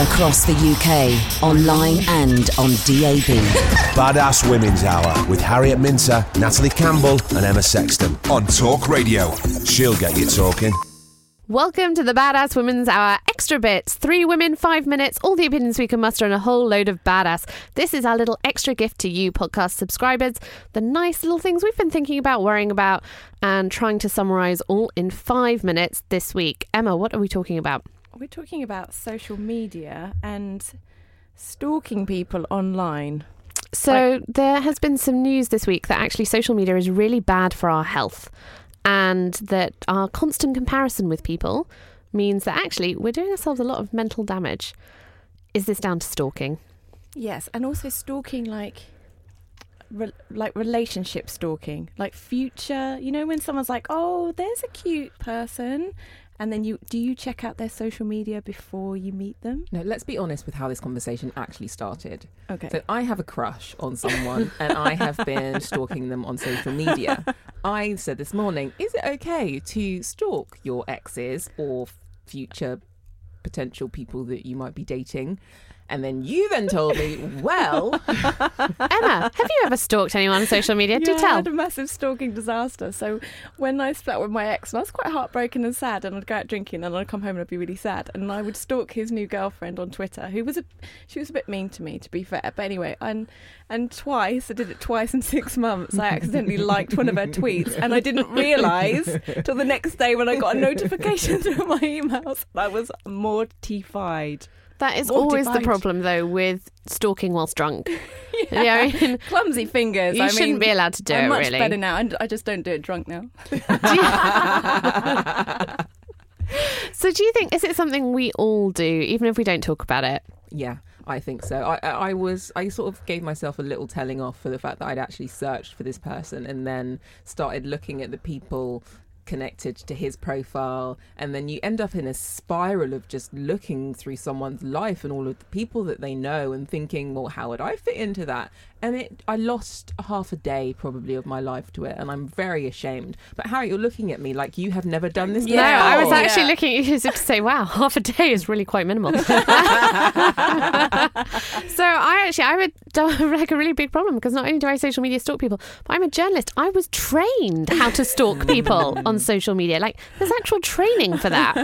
Across the UK, online and on DAB. Badass Women's Hour with Harriet Minter, Natalie Campbell, and Emma Sexton on Talk Radio. She'll get you talking. Welcome to the Badass Women's Hour Extra Bits. Three women, five minutes, all the opinions we can muster, and a whole load of badass. This is our little extra gift to you, podcast subscribers. The nice little things we've been thinking about, worrying about, and trying to summarize all in five minutes this week. Emma, what are we talking about? We're talking about social media and stalking people online. So, there has been some news this week that actually social media is really bad for our health, and that our constant comparison with people means that actually we're doing ourselves a lot of mental damage. Is this down to stalking? Yes, and also stalking like re- like relationship stalking, like future. You know when someone's like, "Oh, there's a cute person." And then you do you check out their social media before you meet them? No, let's be honest with how this conversation actually started. Okay. So I have a crush on someone and I have been stalking them on social media. I said this morning, is it okay to stalk your exes or future potential people that you might be dating? And then you then told me, well, Emma, have you ever stalked anyone on social media? Do yeah, I had a massive stalking disaster. So when I split up with my ex, and I was quite heartbroken and sad, and I'd go out drinking, and I'd come home and I'd be really sad, and I would stalk his new girlfriend on Twitter, who was a, she was a bit mean to me, to be fair. But anyway, and and twice I did it twice in six months. I accidentally liked one of her tweets, and I didn't realise till the next day when I got a notification through my emails. I was mortified. That is always the problem, though, with stalking whilst drunk. yeah. I mean, Clumsy fingers. You I shouldn't mean, be allowed to do I'm it, much really. better now, and I just don't do it drunk now. so, do you think is it something we all do, even if we don't talk about it? yeah, I think so. I, I I was, I sort of gave myself a little telling off for the fact that I'd actually searched for this person and then started looking at the people connected to his profile and then you end up in a spiral of just looking through someone's life and all of the people that they know and thinking well how would i fit into that and it i lost half a day probably of my life to it and i'm very ashamed but harry you're looking at me like you have never done this No, I was before. actually looking at you as if to say, "Wow, half a day is really quite minimal." so I actually I would like a really big problem because not only do I social media stalk people, but I'm a journalist. I was trained how to stalk people on social media. Like there's actual training for that.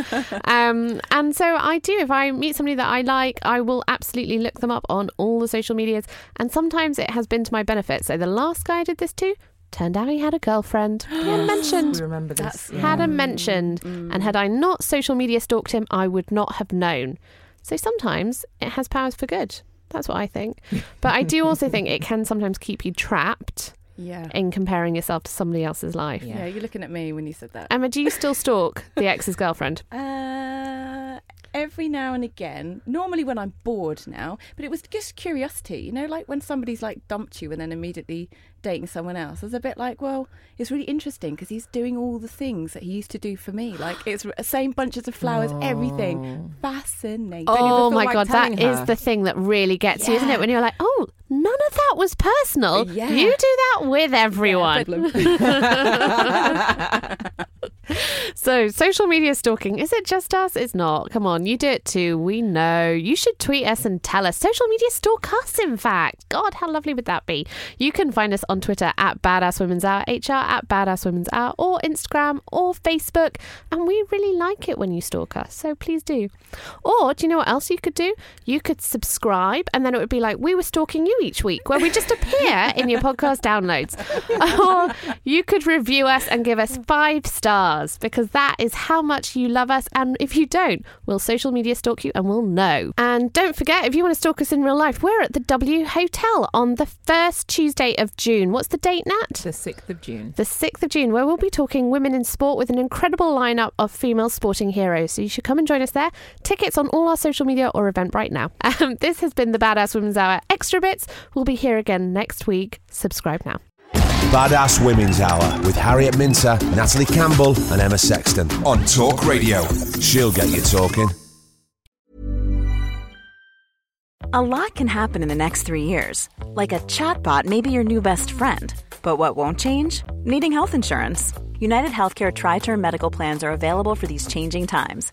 Um, and so I do. If I meet somebody that I like, I will absolutely look them up on all the social medias. And sometimes it has been to my benefit. So the last guy I did this to. Turned out he had a girlfriend. He hadn't mentioned we remember this yeah. hadn't mentioned, and had I not social media stalked him, I would not have known. So sometimes it has powers for good. That's what I think. But I do also think it can sometimes keep you trapped Yeah. in comparing yourself to somebody else's life. Yeah, you're looking at me when you said that. Emma, do you still stalk the ex's girlfriend? Uh, every now and again, normally when I'm bored now, but it was just curiosity, you know, like when somebody's like dumped you and then immediately dating someone else. I was a bit like, well, it's really interesting because he's doing all the things that he used to do for me. Like it's the same bunches of flowers, everything. Fascinating. Oh my like god, that telling is the thing that really gets you, isn't it? When you're like, oh, none of that was personal. Yeah. You do that with everyone. Bedlam. So, social media stalking, is it just us? It's not. Come on, you do it too. We know. You should tweet us and tell us. Social media stalk us, in fact. God, how lovely would that be? You can find us on Twitter at Badass Women's Hour, HR at Badass Women's Hour, or Instagram or Facebook. And we really like it when you stalk us. So please do. Or do you know what else you could do? You could subscribe, and then it would be like we were stalking you each week, where we just appear in your podcast downloads. Or you could review us and give us five stars because that is how much you love us. And if you don't, we'll social media stalk you and we'll know. And don't forget, if you want to stalk us in real life, we're at the W Hotel on the first Tuesday of June. What's the date, Nat? The 6th of June. The 6th of June, where we'll be talking women in sport with an incredible lineup of female sporting heroes. So you should come and join us there. Tickets on all our social media or Eventbrite now. Um, this has been the Badass Women's Hour Extra Bits. We'll be here again next week. Subscribe now. Badass Women's Hour with Harriet Minter, Natalie Campbell, and Emma Sexton on Talk Radio. She'll get you talking. A lot can happen in the next three years. Like a chatbot may be your new best friend. But what won't change? Needing health insurance. United Healthcare Tri Term Medical Plans are available for these changing times.